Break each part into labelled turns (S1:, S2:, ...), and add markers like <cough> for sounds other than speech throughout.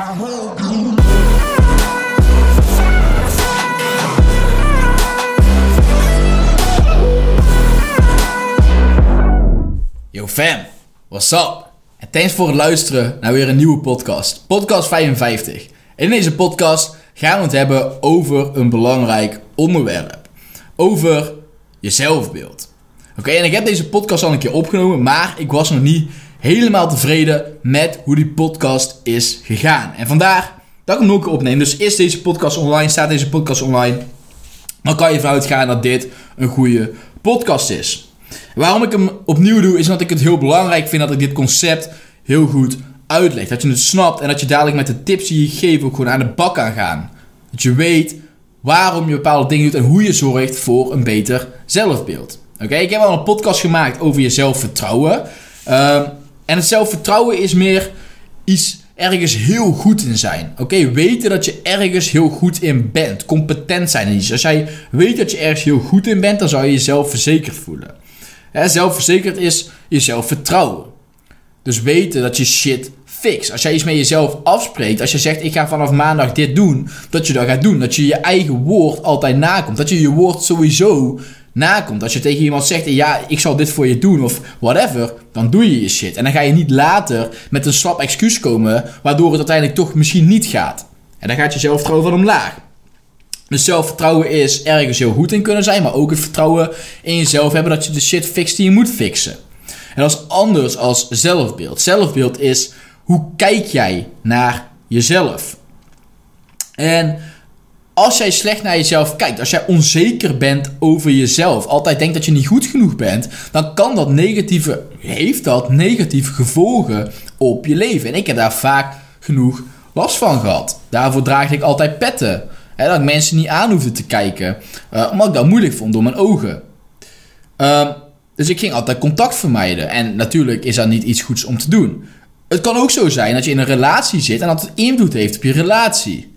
S1: Yo fam, what's up? En thanks voor het luisteren naar weer een nieuwe podcast. Podcast 55. In deze podcast gaan we het hebben over een belangrijk onderwerp. Over je zelfbeeld. Oké, en ik heb deze podcast al een keer opgenomen, maar ik was nog niet helemaal tevreden met hoe die podcast is gegaan. En vandaar dat ik hem keer opneem. Dus is deze podcast online, staat deze podcast online, dan kan je ervan uitgaan dat dit een goede podcast is. Waarom ik hem opnieuw doe, is dat ik het heel belangrijk vind dat ik dit concept heel goed uitleg. Dat je het snapt en dat je dadelijk met de tips die je geeft ook gewoon aan de bak kan gaan. Dat je weet waarom je bepaalde dingen doet en hoe je zorgt voor een beter zelfbeeld. Oké, ik heb al een podcast gemaakt over je zelfvertrouwen. Ehm, en het zelfvertrouwen is meer iets ergens heel goed in zijn. Oké, weten dat je ergens heel goed in bent. Competent zijn in iets. Als jij weet dat je ergens heel goed in bent, dan zou je jezelf verzekerd voelen. Hè, zelfverzekerd is jezelf vertrouwen. Dus weten dat je shit fix. Als jij iets met jezelf afspreekt, als je zegt ik ga vanaf maandag dit doen, dat je dat gaat doen. Dat je je eigen woord altijd nakomt. Dat je je woord sowieso nakomt. Als je tegen iemand zegt ja, ik zal dit voor je doen of whatever, dan doe je je shit. En dan ga je niet later met een slap excuus komen, waardoor het uiteindelijk toch misschien niet gaat. En dan gaat je zelfvertrouwen van omlaag. Dus zelfvertrouwen is ergens heel goed in kunnen zijn, maar ook het vertrouwen in jezelf hebben dat je de shit fixt die je moet fixen. En dat is anders als zelfbeeld. Zelfbeeld is hoe kijk jij naar jezelf? En als jij slecht naar jezelf kijkt, als jij onzeker bent over jezelf, altijd denkt dat je niet goed genoeg bent, dan kan dat negatieve, heeft dat negatieve gevolgen op je leven. En ik heb daar vaak genoeg last van gehad. Daarvoor draag ik altijd petten. Hè, dat ik mensen niet aan hoefde te kijken. Uh, omdat ik dat moeilijk vond door mijn ogen. Uh, dus ik ging altijd contact vermijden. En natuurlijk is dat niet iets goeds om te doen. Het kan ook zo zijn dat je in een relatie zit en dat het invloed heeft op je relatie.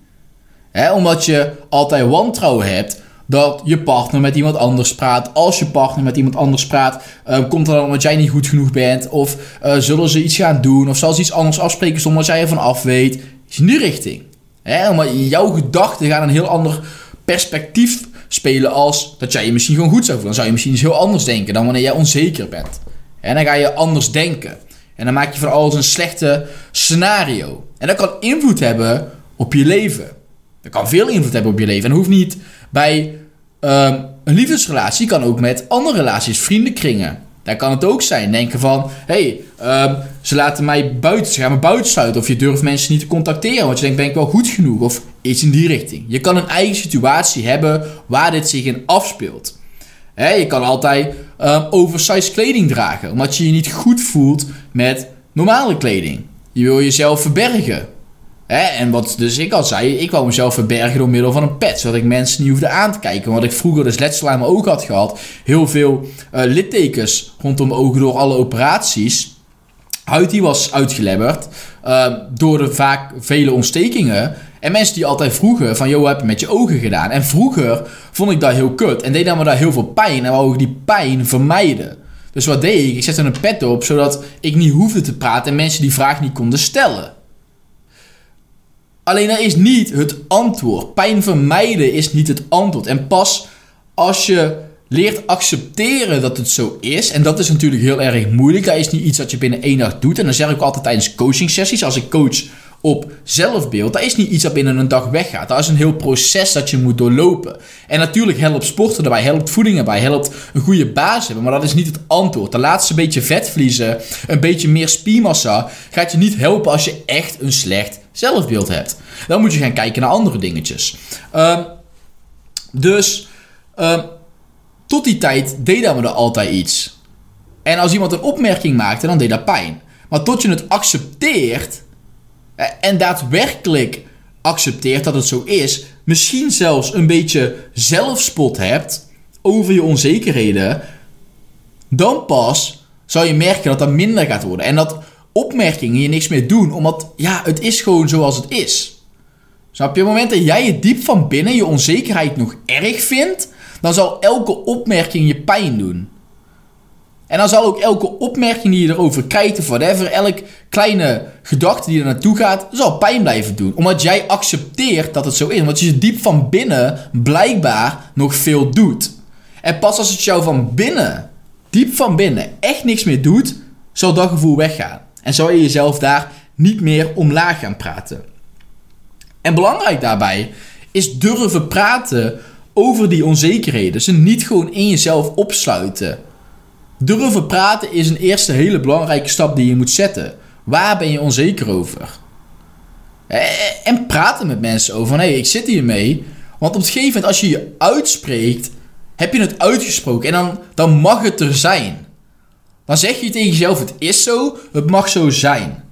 S1: Omdat je altijd wantrouwen hebt dat je partner met iemand anders praat. Als je partner met iemand anders praat, uh, komt dat dan omdat jij niet goed genoeg bent? Of uh, zullen ze iets gaan doen? Of zal ze iets anders afspreken zonder dat jij ervan af weet? Is in die richting. Hè, omdat jouw gedachten gaan een heel ander perspectief spelen als dat jij je misschien gewoon goed zou voelen. Dan zou je misschien iets heel anders denken dan wanneer jij onzeker bent. En dan ga je anders denken. En dan maak je van alles een slechte scenario. En dat kan invloed hebben op je leven. Dat kan veel invloed hebben op je leven. En hoeft niet bij um, een liefdesrelatie, kan ook met andere relaties, vriendenkringen. Daar kan het ook zijn. Denken van, hé, hey, um, ze laten mij buiten, ze gaan me buiten sluiten. Of je durft mensen niet te contacteren, want je denkt, ben ik wel goed genoeg? Of iets in die richting. Je kan een eigen situatie hebben waar dit zich in afspeelt. Je kan altijd um, oversized kleding dragen, omdat je je niet goed voelt met normale kleding. Je wil jezelf verbergen. En wat dus ik al zei, ik wou mezelf verbergen door middel van een pet, zodat ik mensen niet hoefde aan te kijken. Want ik vroeger dus letsel ogen had gehad, heel veel uh, littekens rondom mijn ogen door alle operaties. Huid die was uitgelebberd uh, door de vaak vele ontstekingen. En mensen die altijd vroegen van, joh, heb je met je ogen gedaan? En vroeger vond ik dat heel kut. En deed me daar heel veel pijn. En wou ik die pijn vermijden. Dus wat deed ik? Ik zette een pet op, zodat ik niet hoefde te praten en mensen die vraag niet konden stellen. Alleen dat is niet het antwoord. Pijn vermijden is niet het antwoord. En pas als je leert accepteren dat het zo is. En dat is natuurlijk heel erg moeilijk. Dat is niet iets dat je binnen één dag doet. En dan zeg ik altijd tijdens coaching sessies. Als ik coach op zelfbeeld. Dat is niet iets dat binnen een dag weggaat. Dat is een heel proces dat je moet doorlopen. En natuurlijk helpt sporten erbij, helpt voeding erbij, helpt een goede basis hebben. Maar dat is niet het antwoord. De laatste beetje vet verliezen, een beetje meer spiermassa, gaat je niet helpen als je echt een slecht zelfbeeld hebt. Dan moet je gaan kijken naar andere dingetjes. Um, dus um, tot die tijd dat me er altijd iets. En als iemand een opmerking maakte, dan deed dat pijn. Maar tot je het accepteert en daadwerkelijk accepteert dat het zo is, misschien zelfs een beetje zelfspot hebt over je onzekerheden, dan pas zou je merken dat dat minder gaat worden. En dat opmerkingen je niks meer doen, omdat ja, het is gewoon zoals het is. Snap je? Op het moment dat jij je diep van binnen je onzekerheid nog erg vindt, dan zal elke opmerking je pijn doen. En dan zal ook elke opmerking die je erover krijgt, of whatever, elk kleine gedachte die er naartoe gaat, zal pijn blijven doen. Omdat jij accepteert dat het zo is. Omdat je diep van binnen blijkbaar nog veel doet. En pas als het jou van binnen, diep van binnen, echt niks meer doet, zal dat gevoel weggaan. En zal je jezelf daar niet meer omlaag gaan praten. En belangrijk daarbij is durven praten over die onzekerheden. Ze niet gewoon in jezelf opsluiten. Durven praten is een eerste hele belangrijke stap die je moet zetten. Waar ben je onzeker over? En praten met mensen over. Hé, hey, ik zit hiermee. Want op het gegeven moment, als je je uitspreekt, heb je het uitgesproken. En dan, dan mag het er zijn. Dan zeg je tegen jezelf: het is zo, het mag zo zijn.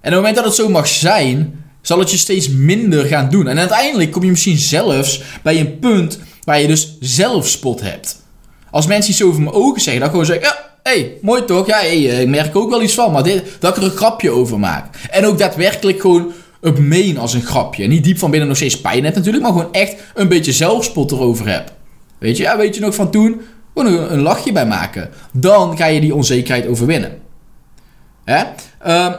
S1: En op het moment dat het zo mag zijn, zal het je steeds minder gaan doen. En uiteindelijk kom je misschien zelfs bij een punt waar je dus zelfspot hebt. Als mensen iets over mijn ogen zeggen, dan gewoon zeggen: ja, hey, mooi toch? Ja, hey, ik merk ook wel iets van, maar dit, dat ik er een grapje over maak. En ook daadwerkelijk gewoon het meen als een grapje. Niet diep van binnen nog steeds pijn hebt natuurlijk, maar gewoon echt een beetje zelfspot erover heb. Weet je, ja, weet je nog van toen? Gewoon een, lachje bij maken. Dan ga je die onzekerheid overwinnen. Hè? Uh,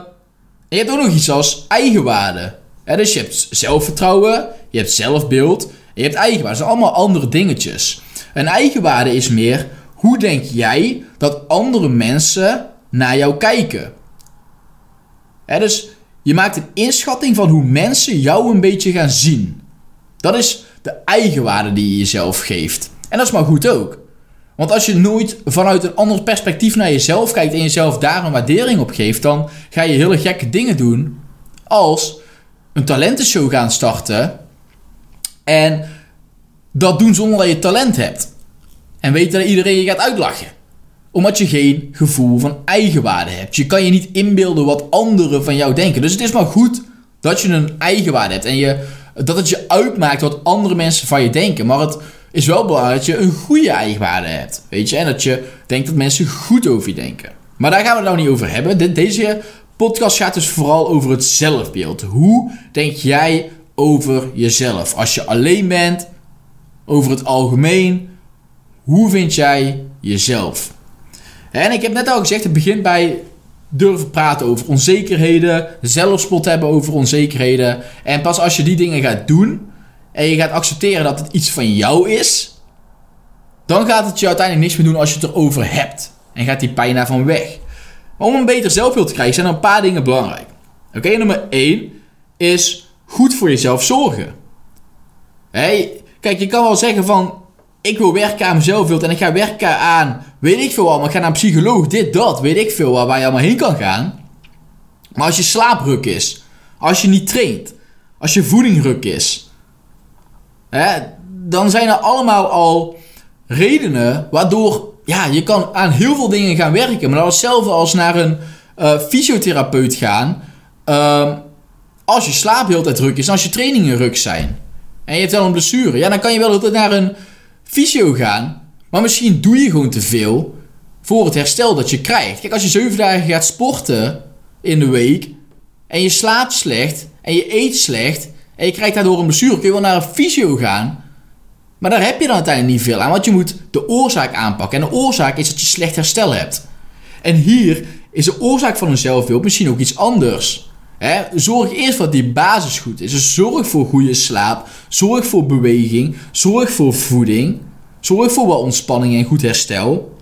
S1: je hebt ook nog iets als eigenwaarde. dus je hebt zelfvertrouwen, je hebt zelfbeeld je hebt eigenwaarde. Dat zijn allemaal andere dingetjes. Een eigenwaarde is meer, hoe denk jij dat andere mensen naar jou kijken? dus je maakt een inschatting van hoe mensen jou een beetje gaan zien. Dat is de eigenwaarde die je jezelf geeft. En dat is maar goed ook. Want als je nooit vanuit een ander perspectief naar jezelf kijkt en jezelf daar een waardering op geeft, dan ga je hele gekke dingen doen. Als een talentenshow gaan starten. En dat doen zonder dat je talent hebt. En weten dat iedereen je gaat uitlachen. Omdat je geen gevoel van eigenwaarde hebt. Je kan je niet inbeelden wat anderen van jou denken. Dus het is maar goed dat je een eigenwaarde hebt. En je, dat het je uitmaakt wat andere mensen van je denken. Maar het is wel belangrijk dat je een goede eigenwaarde hebt. Weet je? En dat je denkt dat mensen goed over je denken. Maar daar gaan we het nou niet over hebben. deze podcast gaat dus vooral over het zelfbeeld. Hoe denk jij over jezelf? Als je alleen bent, over het algemeen, hoe vind jij jezelf? En ik heb net al gezegd, het begint bij durven praten over onzekerheden, zelfspot hebben over onzekerheden. En pas als je die dingen gaat doen, en je gaat accepteren dat het iets van jou is, dan gaat het je uiteindelijk niks meer doen als je het erover hebt. En gaat die pijn daarvan weg. Maar om een beter zelfbeeld te krijgen zijn er een paar dingen belangrijk. Oké, nummer 1 is goed voor jezelf zorgen. Kijk, je kan wel zeggen van ik wil werken aan mezelfbeeld en ik ga werken aan weet ik veel allemaal. Ik ga naar een psycholoog, dit, dat, weet ik veel waar, waar je allemaal heen kan gaan. Maar als je slaapruk is, als je niet traint, als je voedingruk is, dan zijn er allemaal al redenen waardoor ja, je kan aan heel veel dingen gaan werken. Maar dat is hetzelfde als naar een uh, fysiotherapeut gaan. Uh, als je slaap heel tijd druk is, als je trainingen ruk zijn. En je hebt wel een blessure. Ja, dan kan je wel altijd naar een fysio gaan. Maar misschien doe je gewoon te veel voor het herstel dat je krijgt. Kijk, als je zeven dagen gaat sporten in de week. En je slaapt slecht. En je eet slecht en je krijgt daardoor een blessure, kun je wel naar een fysio gaan. Maar daar heb je dan uiteindelijk niet veel aan, want je moet de oorzaak aanpakken. En de oorzaak is dat je slecht herstel hebt. En hier is de oorzaak van een zelfbeeld misschien ook iets anders. zorg eerst dat die basis goed is. Dus zorg voor goede slaap, zorg voor beweging, zorg voor voeding, zorg voor wat ontspanning en goed herstel.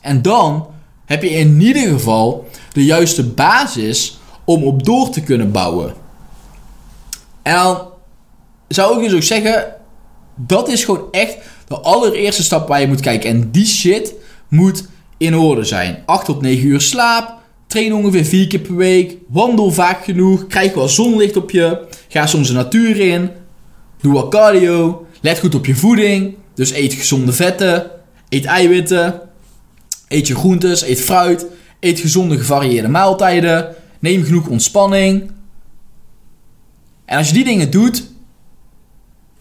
S1: En dan heb je in ieder geval de juiste basis om op door te kunnen bouwen. Dan zou ik dus ook zeggen, dat is gewoon echt de allereerste stap waar je moet kijken. En die shit moet in orde zijn. 8 tot 9 uur slaap, train ongeveer 4 keer per week, wandel vaak genoeg, krijg wel zonlicht op je, ga soms de natuur in, doe wat cardio, let goed op je voeding, dus eet gezonde vetten, eet eiwitten, eet je groentes, eet fruit, eet gezonde gevarieerde maaltijden, neem genoeg ontspanning, en als je die dingen doet,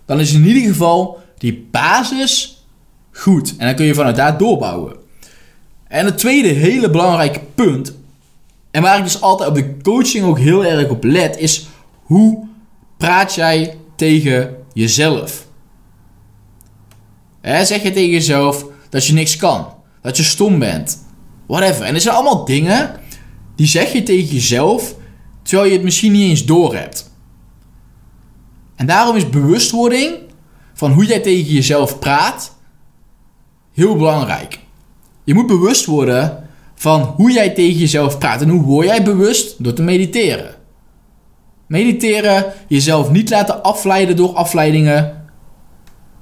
S1: dan is in ieder geval die basis goed. En dan kun je vanuit daar doorbouwen. En het tweede hele belangrijke punt, en waar ik dus altijd op de coaching ook heel erg op let, is hoe praat jij tegen jezelf? zeg je tegen jezelf dat je niks kan? dat je stom bent. Whatever. En het zijn allemaal dingen die zeg je tegen jezelf terwijl je het misschien niet eens doorhebt. En daarom is bewustwording van hoe jij tegen jezelf praat heel belangrijk. Je moet bewust worden van hoe jij tegen jezelf praat. En hoe word jij bewust? Door te mediteren. Mediteren, jezelf niet laten afleiden door afleidingen.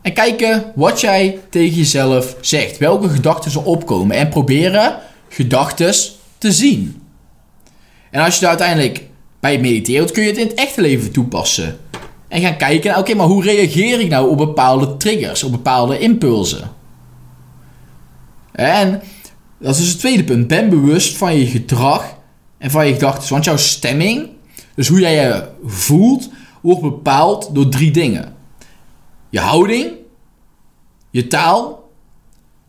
S1: En kijken wat jij tegen jezelf zegt. Welke gedachten er opkomen. En proberen gedachten te zien. En als je daar uiteindelijk bij mediteren, kun je het in het echte leven toepassen. En gaan kijken, oké, maar hoe reageer ik nou op bepaalde triggers, op bepaalde impulsen? En dat is dus het tweede punt. Ben bewust van je gedrag en van je gedachten. Want jouw stemming, dus hoe jij je voelt, wordt bepaald door drie dingen: je houding, je taal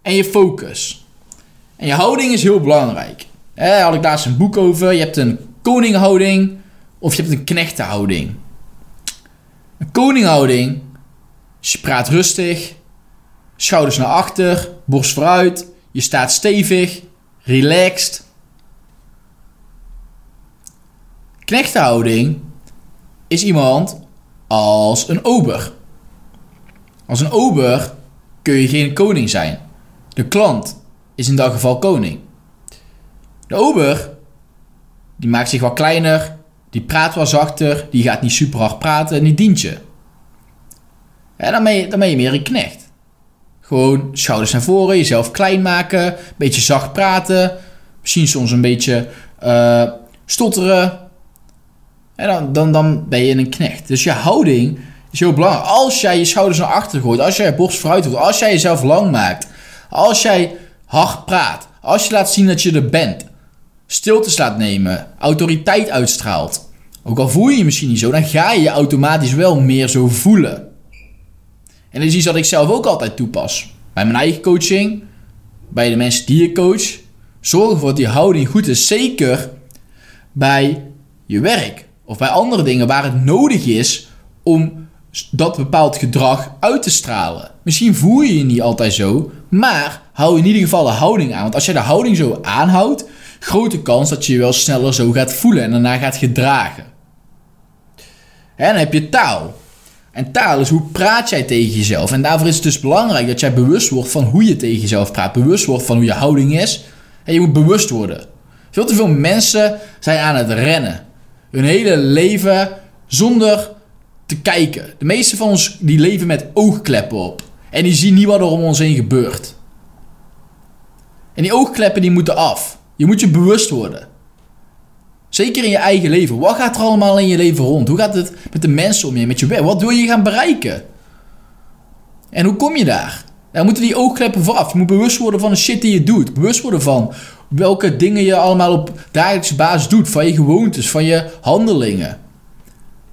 S1: en je focus. En je houding is heel belangrijk. Had ik laatst een boek over. Je hebt een koninghouding of je hebt een knechtenhouding. Een koninghouding, je praat rustig, schouders naar achter, borst vooruit, je staat stevig, relaxed. Knechtenhouding is iemand als een ober. Als een ober kun je geen koning zijn. De klant is in dat geval koning. De ober, die maakt zich wat kleiner, die praat wat zachter, die gaat niet super hard praten en die dient je. En dan ben je, dan ben je meer een knecht. Gewoon schouders naar voren, jezelf klein maken, een beetje zacht praten, misschien soms een beetje uh, stotteren. En dan, dan, dan ben je een knecht. Dus je houding is heel belangrijk. Als jij je schouders naar achter gooit, als jij je borst vooruit doet, als jij jezelf lang maakt, als jij hard praat, als je laat zien dat je er bent, stiltes laat nemen, autoriteit uitstraalt. Ook al voel je je misschien niet zo, dan ga je je automatisch wel meer zo voelen. En dat is iets wat ik zelf ook altijd toepas. Bij mijn eigen coaching, bij de mensen die ik coach. Zorg ervoor dat die houding goed is. Zeker bij je werk of bij andere dingen waar het nodig is om dat bepaald gedrag uit te stralen. Misschien voel je je niet altijd zo, maar hou in ieder geval de houding aan. Want als je de houding zo aanhoudt, grote kans dat je je wel sneller zo gaat voelen en daarna gaat gedragen. En dan heb je taal. En taal is hoe praat jij tegen jezelf. En daarvoor is het dus belangrijk dat jij bewust wordt van hoe je tegen jezelf praat. Bewust wordt van hoe je houding is. En je moet bewust worden. Veel te veel mensen zijn aan het rennen. Hun hele leven zonder te kijken. De meeste van ons die leven met oogkleppen op. En die zien niet wat er om ons heen gebeurt. En die oogkleppen die moeten af. Je moet je bewust worden. Zeker in je eigen leven. Wat gaat er allemaal in je leven rond? Hoe gaat het met de mensen om je, met je? Wat wil je gaan bereiken? En hoe kom je daar? Dan moeten die oogkleppen vooraf. Je moet bewust worden van de shit die je doet. Bewust worden van welke dingen je allemaal op dagelijkse basis doet. Van je gewoontes, van je handelingen.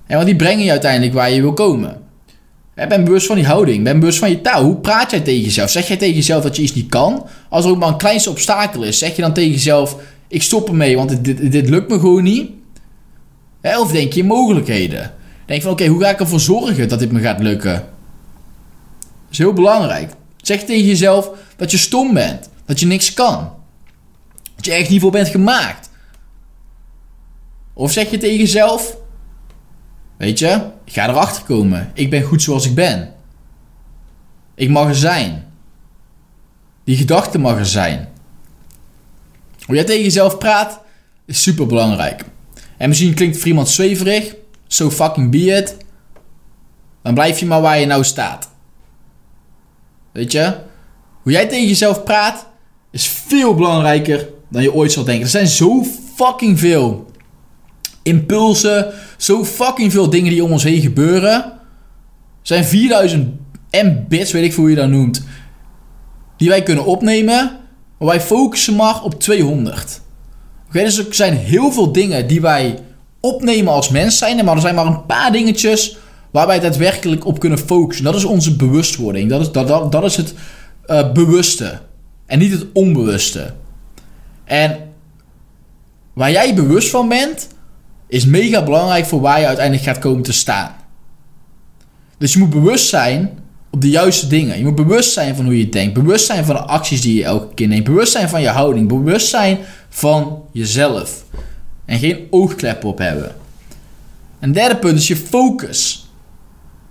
S1: En wat die brengen je uiteindelijk waar je wil komen. Ben bewust van die houding. Ben bewust van je taal. Hoe praat jij tegen jezelf? Zeg jij tegen jezelf dat je iets niet kan? Als er ook maar een kleinste obstakel is, zeg je dan tegen jezelf: Ik stop ermee, want dit, dit lukt me gewoon niet. Of denk je in mogelijkheden? Denk van: Oké, hoe ga ik ervoor zorgen dat dit me gaat lukken? Dat is heel belangrijk. Zeg tegen jezelf dat je stom bent, dat je niks kan, dat je echt niet voor bent gemaakt. Of zeg je tegen jezelf: Weet je, ga erachter komen. Ik ben goed zoals ik ben. Ik mag er zijn. Die gedachte mag er zijn. Hoe jij tegen jezelf praat, is super belangrijk. En misschien klinkt het iemand zweverig. So fucking be it. Dan blijf je maar waar je nou staat. Weet je? Hoe jij tegen jezelf praat, is veel belangrijker dan je ooit zal denken. Er zijn zo fucking veel impulsen, zo fucking veel dingen die om ons heen gebeuren. Zijn 4000 mbits, weet ik hoe je dat noemt, die wij kunnen opnemen. Maar wij focussen maar op 200. Oké, dus er zijn heel veel dingen die wij opnemen als mens zijn. Maar er zijn maar een paar dingetjes waar wij daadwerkelijk op kunnen focussen. Dat is onze bewustwording. Dat is, dat, dat, dat is het uh, bewuste. En niet het onbewuste. En waar jij bewust van bent, is mega belangrijk voor waar je uiteindelijk gaat komen te staan. Dus je moet bewust zijn op de juiste dingen. Je moet bewust zijn van hoe je denkt. Bewust zijn van de acties die je elke keer neemt. Bewust zijn van je houding. Bewust zijn van jezelf. En geen oogkleppen op hebben. En derde punt is je focus.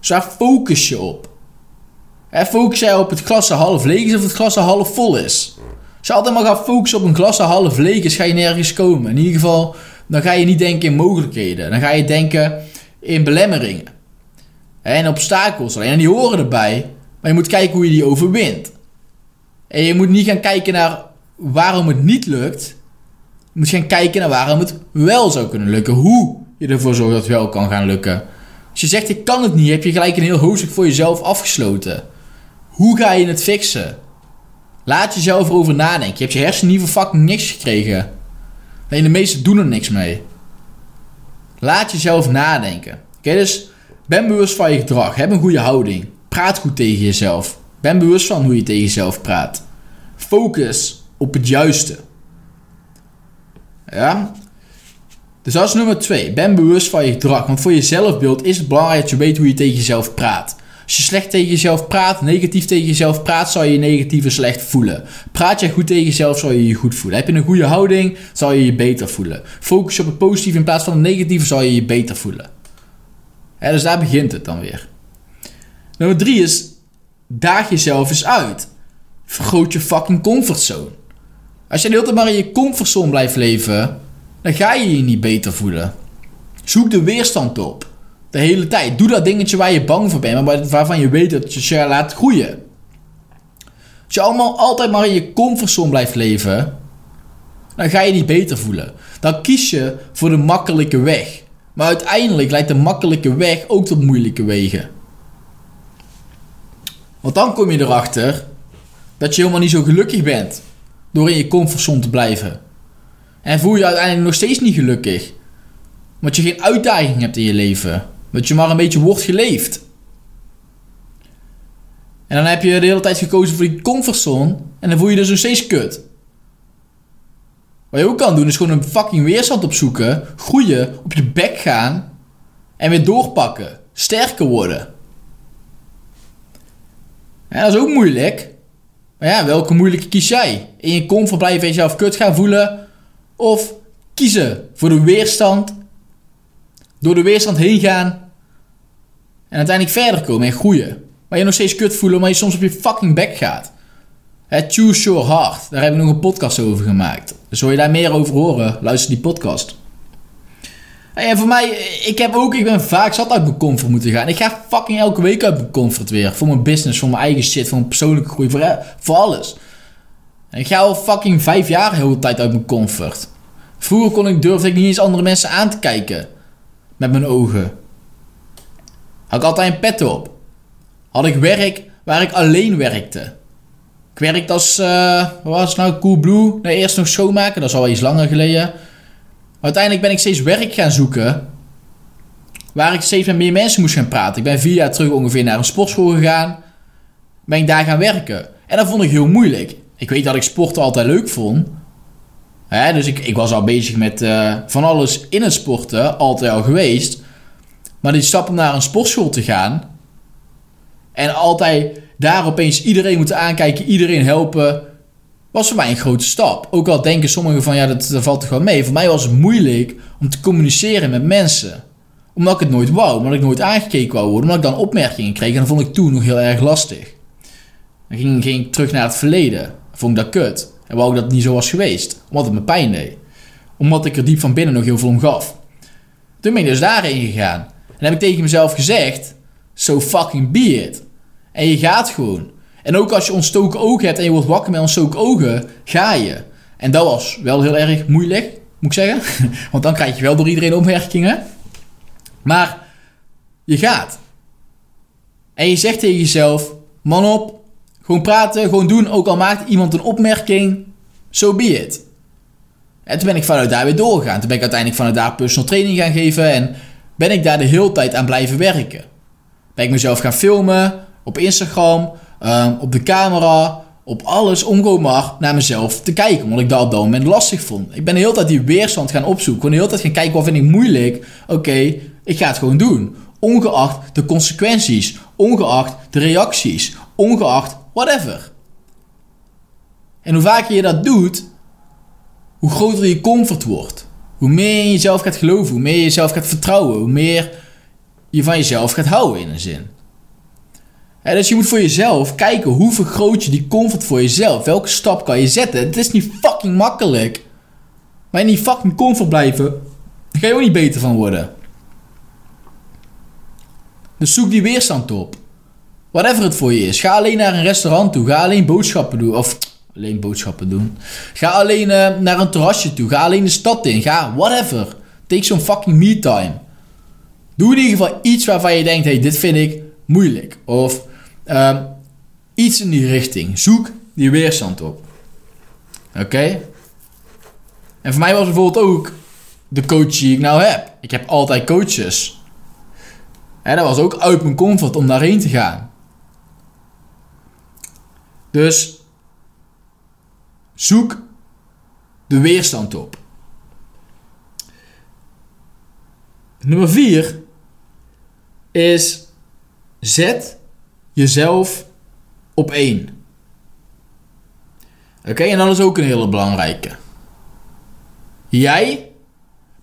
S1: Dus waar focus je op? Focus jij op het glas half leeg is of het glas half vol is? Als je altijd maar gaat focussen op een glas half leeg is, ga je nergens komen. In ieder geval, dan ga je niet denken in mogelijkheden. Dan ga je denken in belemmeringen. En obstakels. En die horen erbij. Maar je moet kijken hoe je die overwint. En je moet niet gaan kijken naar waarom het niet lukt. Je moet gaan kijken naar waarom het wel zou kunnen lukken. Hoe je ervoor zorgt dat het wel kan gaan lukken. Als je zegt ik kan het niet, heb je gelijk een heel hoofdstuk voor jezelf afgesloten. Hoe ga je het fixen? Laat jezelf erover nadenken. Je hebt je hersenen niet voor fucking niks gekregen. En de meesten doen er niks mee. Laat jezelf nadenken. Oké, dus ben bewust van je gedrag. Heb een goede houding. Praat goed tegen jezelf. Ben bewust van hoe je tegen jezelf praat. Focus op het juiste. Ja? Dus dat is nummer twee. Ben bewust van je gedrag. Want voor je zelfbeeld is het belangrijk dat je weet hoe je tegen jezelf praat. Als je slecht tegen jezelf praat, negatief tegen jezelf praat, zal je je negatief en slecht voelen. Praat je goed tegen jezelf, zal je je goed voelen. Heb je een goede houding, zal je je beter voelen. Focus je op het positieve in plaats van het negatieve, zal je je beter voelen. dus daar begint het dan weer. Nummer drie is, daag jezelf eens uit. Vergroot je fucking comfortzone. Als je de hele tijd maar in je comfortzone blijft leven, dan ga je je niet beter voelen. Zoek de weerstand op. De hele tijd. Doe dat dingetje waar je bang voor bent, maar waarvan je weet dat je je laat groeien. Als je allemaal altijd maar in je comfortzone blijft leven, dan ga je niet beter voelen. Dan kies je voor de makkelijke weg. Maar uiteindelijk leidt de makkelijke weg ook tot moeilijke wegen. Want dan kom je erachter dat je helemaal niet zo gelukkig bent door in je comfortzone te blijven. En voel je uiteindelijk nog steeds niet gelukkig. Want je geen uitdaging hebt in je leven. Dat je maar een beetje wordt geleefd. En dan heb je de hele tijd gekozen voor die comfortzone. En dan voel je dus nog steeds kut. Wat je ook kan doen is gewoon een fucking weerstand opzoeken. Groeien, op je bek gaan. En weer doorpakken. Sterker worden. En dat is ook moeilijk. Maar ja, welke moeilijke kies jij? In je comfort blijven jezelf kut gaan voelen. Of kiezen voor de weerstand. Door de weerstand heen gaan en uiteindelijk verder komen en groeien. Maar je nog steeds kut voelen, maar je soms op je fucking bek gaat. Choose your heart. Daar hebben we nog een podcast over gemaakt. Dus wil je daar meer over horen, luister die podcast. En voor mij, ik heb ook, ik ben vaak zat uit mijn comfort moeten gaan. Ik ga fucking elke week uit mijn comfort weer. Voor mijn business, voor mijn eigen shit, voor mijn persoonlijke groei, voor, alles. Ik ga al fucking vijf jaar heel de tijd uit mijn comfort. Vroeger kon ik, durfde ik niet eens andere mensen aan te kijken. Met mijn ogen. Had ik altijd een pet op. Had ik werk waar ik alleen werkte. Ik werkte als, uh, wat was het nou, Coolblue. Nee, eerst nog schoonmaken, dat is al iets langer geleden. Uiteindelijk ben ik steeds werk gaan zoeken. Waar ik steeds met meer mensen moest gaan praten. Ik ben vier jaar terug ongeveer naar een sportschool gegaan. Ben ik daar gaan werken. En dat vond ik heel moeilijk. Ik weet dat ik sporten altijd leuk vond. Hè, dus ik, ik was al bezig met uh, van alles in het sporten. Altijd al geweest. Maar die stap om naar een sportschool te gaan. En altijd daar opeens iedereen moeten aankijken, iedereen helpen. Was voor mij een grote stap. Ook al denken sommigen van ja, dat, valt toch wel mee. Voor mij was het moeilijk om te communiceren met mensen. Omdat ik het nooit wou, omdat ik nooit aangekeken wou worden. Omdat ik dan opmerkingen kreeg en dat vond ik toen nog heel erg lastig. Dan ging, ik terug naar het verleden. vond ik dat kut. En wou ik dat niet zo was geweest. Omdat het me pijn deed. Omdat ik er diep van binnen nog heel veel om gaf. Toen ben ik dus daarheen gegaan. En heb ik tegen mezelf gezegd: so fucking be it. En je gaat gewoon. En ook als je ontstoken ogen hebt en je wordt wakker met ontstoken ogen, ga je. En dat was wel heel erg moeilijk, moet ik zeggen. <laughs> Want dan krijg je wel door iedereen opmerkingen. Maar je gaat. En je zegt tegen jezelf: man op, gewoon praten, gewoon doen. Ook al maakt iemand een opmerking, so be it. En toen ben ik vanuit daar weer doorgegaan. Toen ben ik uiteindelijk vanuit daar personal training gaan geven. En ben ik daar de hele tijd aan blijven werken. Ben ik mezelf gaan filmen op Instagram, ehm, op de camera, op alles om maar naar mezelf te kijken. Omdat ik dat op dat moment lastig vond. Ik ben de hele tijd die weerstand gaan opzoeken. De hele tijd gaan kijken wat vind ik moeilijk. Oké, ik ga het gewoon doen. ongeacht de consequenties, ongeacht de reacties, ongeacht whatever. En hoe vaker je dat doet, hoe groter je comfort wordt. Hoe meer je jezelf gaat geloven, hoe meer je jezelf gaat vertrouwen, hoe meer je van jezelf gaat houden in een zin. dus je moet voor jezelf kijken hoe vergroot je die comfort voor jezelf. Welke stap kan je zetten? Het is niet fucking makkelijk. Maar in die fucking comfort blijven, daar ga je ook niet beter van worden. Dus zoek die weerstand op. Whatever het voor je is. Ga alleen naar een restaurant toe. Ga alleen boodschappen doen. Of alleen boodschappen doen. Ga alleen uh, naar een terrasje toe. Ga alleen de stad in. Ga whatever. Take some fucking me time. Doe in ieder geval iets waarvan je denkt: hey, dit vind ik moeilijk. Of uh, iets in die richting. Zoek die weerstand op. Oké? En voor mij was bijvoorbeeld ook de coach die ik nou heb. Ik heb altijd coaches. En dat was ook uit mijn comfort om daarheen te gaan. Dus zoek de weerstand op. Nummer 4 is zet jezelf op één. Oké, en dat is ook een hele belangrijke. Jij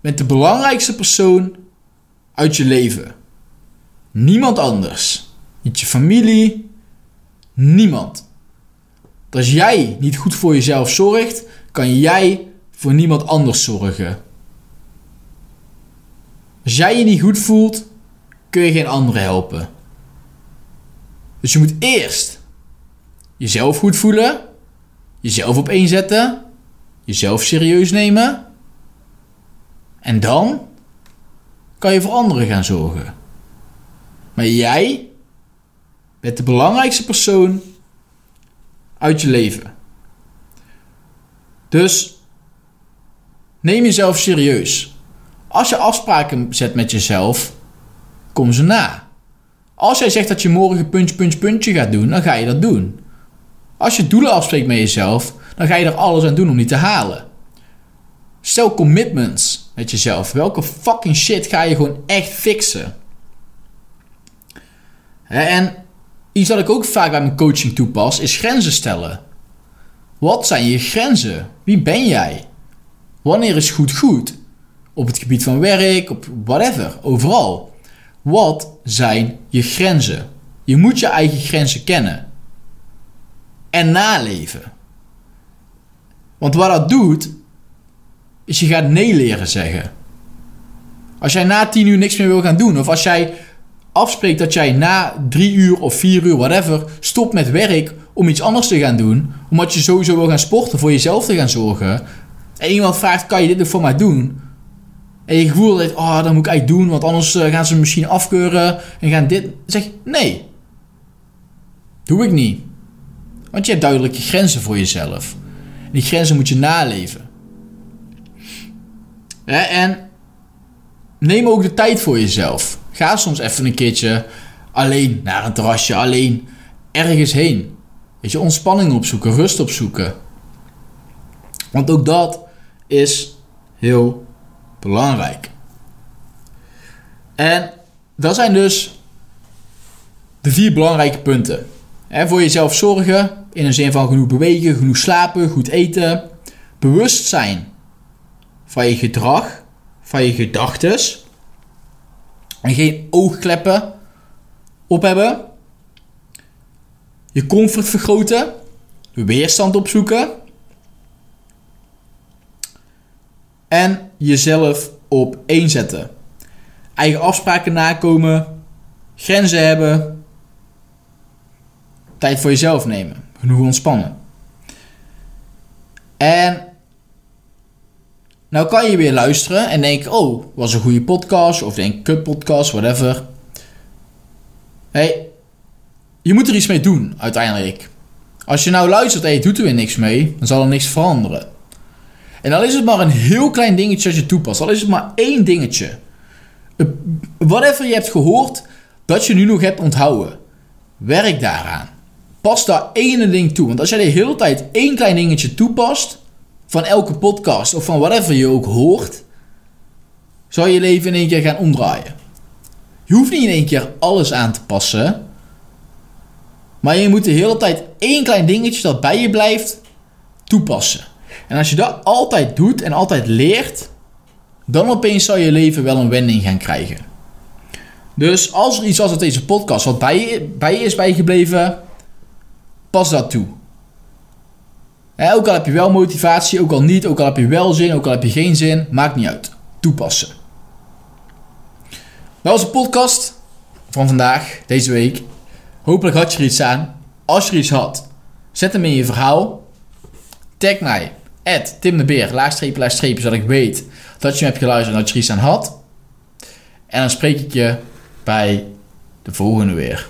S1: bent de belangrijkste persoon uit je leven. Niemand anders. Niet je familie. Niemand. Als jij niet goed voor jezelf zorgt, kan jij voor niemand anders zorgen. Als jij je niet goed voelt, kun je geen anderen helpen. Dus je moet eerst jezelf goed voelen, jezelf op één zetten, jezelf serieus nemen. En dan kan je voor anderen gaan zorgen. Maar jij bent de belangrijkste persoon uit je leven. Dus neem jezelf serieus. Als je afspraken zet met jezelf, kom ze na. Als jij zegt dat je morgen puntje, puntje, puntje gaat doen, dan ga je dat doen. Als je doelen afspreekt met jezelf, dan ga je er alles aan doen om die te halen. Stel commitments met jezelf. Welke fucking shit ga je gewoon echt fixen? En iets wat ik ook vaak bij mijn coaching toepas, is grenzen stellen. Wat zijn je grenzen? Wie ben jij? Wanneer is goed goed? Op het gebied van werk, op whatever, overal. Wat zijn je grenzen? Je moet je eigen grenzen kennen. En naleven. Want wat dat doet, is je gaat nee leren zeggen. Als jij na tien uur niks meer wil gaan doen, of als jij afspreekt dat jij na drie uur of vier uur, whatever, stopt met werk om iets anders te gaan doen, omdat je sowieso wil gaan sporten, voor jezelf te gaan zorgen, en iemand vraagt, kan je dit nog voor mij doen? En je gevoel dat, oh, dat moet ik eigenlijk doen, want anders eh, gaan ze misschien afkeuren en gaan dit. zeg nee. Doe ik niet. Want je hebt duidelijke grenzen voor jezelf. Die grenzen moet je naleven. en neem ook de tijd voor jezelf. Ga soms even een keertje alleen naar een terrasje, alleen ergens heen. Weet je, ontspanning opzoeken, rust opzoeken. Want ook dat is heel belangrijk. En dat zijn dus de vier belangrijke punten. He, voor jezelf zorgen, in de zin van genoeg bewegen, genoeg slapen, goed eten. Bewust zijn van je gedrag, van je gedachtes en geen oogkleppen op hebben. Je comfort vergroten. Weerstand opzoeken. En jezelf op één zetten. Eigen afspraken nakomen. Grenzen hebben. Tijd voor jezelf nemen. Genoeg ontspannen. En nou kan je weer luisteren en denken, oh, was een goede podcast. Of denk, kut podcast, whatever. Hey, je moet er iets mee doen, uiteindelijk. Als je nou luistert en je doet er weer niks mee, dan zal er niks veranderen. En dan is het maar een heel klein dingetje dat je toepast. Al is het maar één dingetje. Whatever je hebt gehoord, dat je nu nog hebt onthouden. Werk daaraan. Pas daar één ding toe. Want als jij de hele tijd één klein dingetje toepast, van elke podcast of van whatever je ook hoort, zal je leven in één keer gaan omdraaien. Je hoeft niet in één keer alles aan te passen. Maar je moet de hele tijd één klein dingetje dat bij je blijft toepassen. En als je dat altijd doet en altijd leert, dan opeens zal je leven wel een wending gaan krijgen. Dus als er iets was uit deze podcast wat bij je, bij je is bijgebleven, pas dat toe. Ook al heb je wel motivatie, ook al niet, ook al heb je wel zin, ook al heb je geen zin, maakt niet uit. Toepassen. Dat was de podcast van vandaag, deze week. Hopelijk had je er iets aan. Als je er iets had, zet hem in je verhaal. Tag mij, Tim de zodat ik weet dat je hem hebt geluisterd en dat je er iets aan had. En dan spreek ik je bij de volgende weer.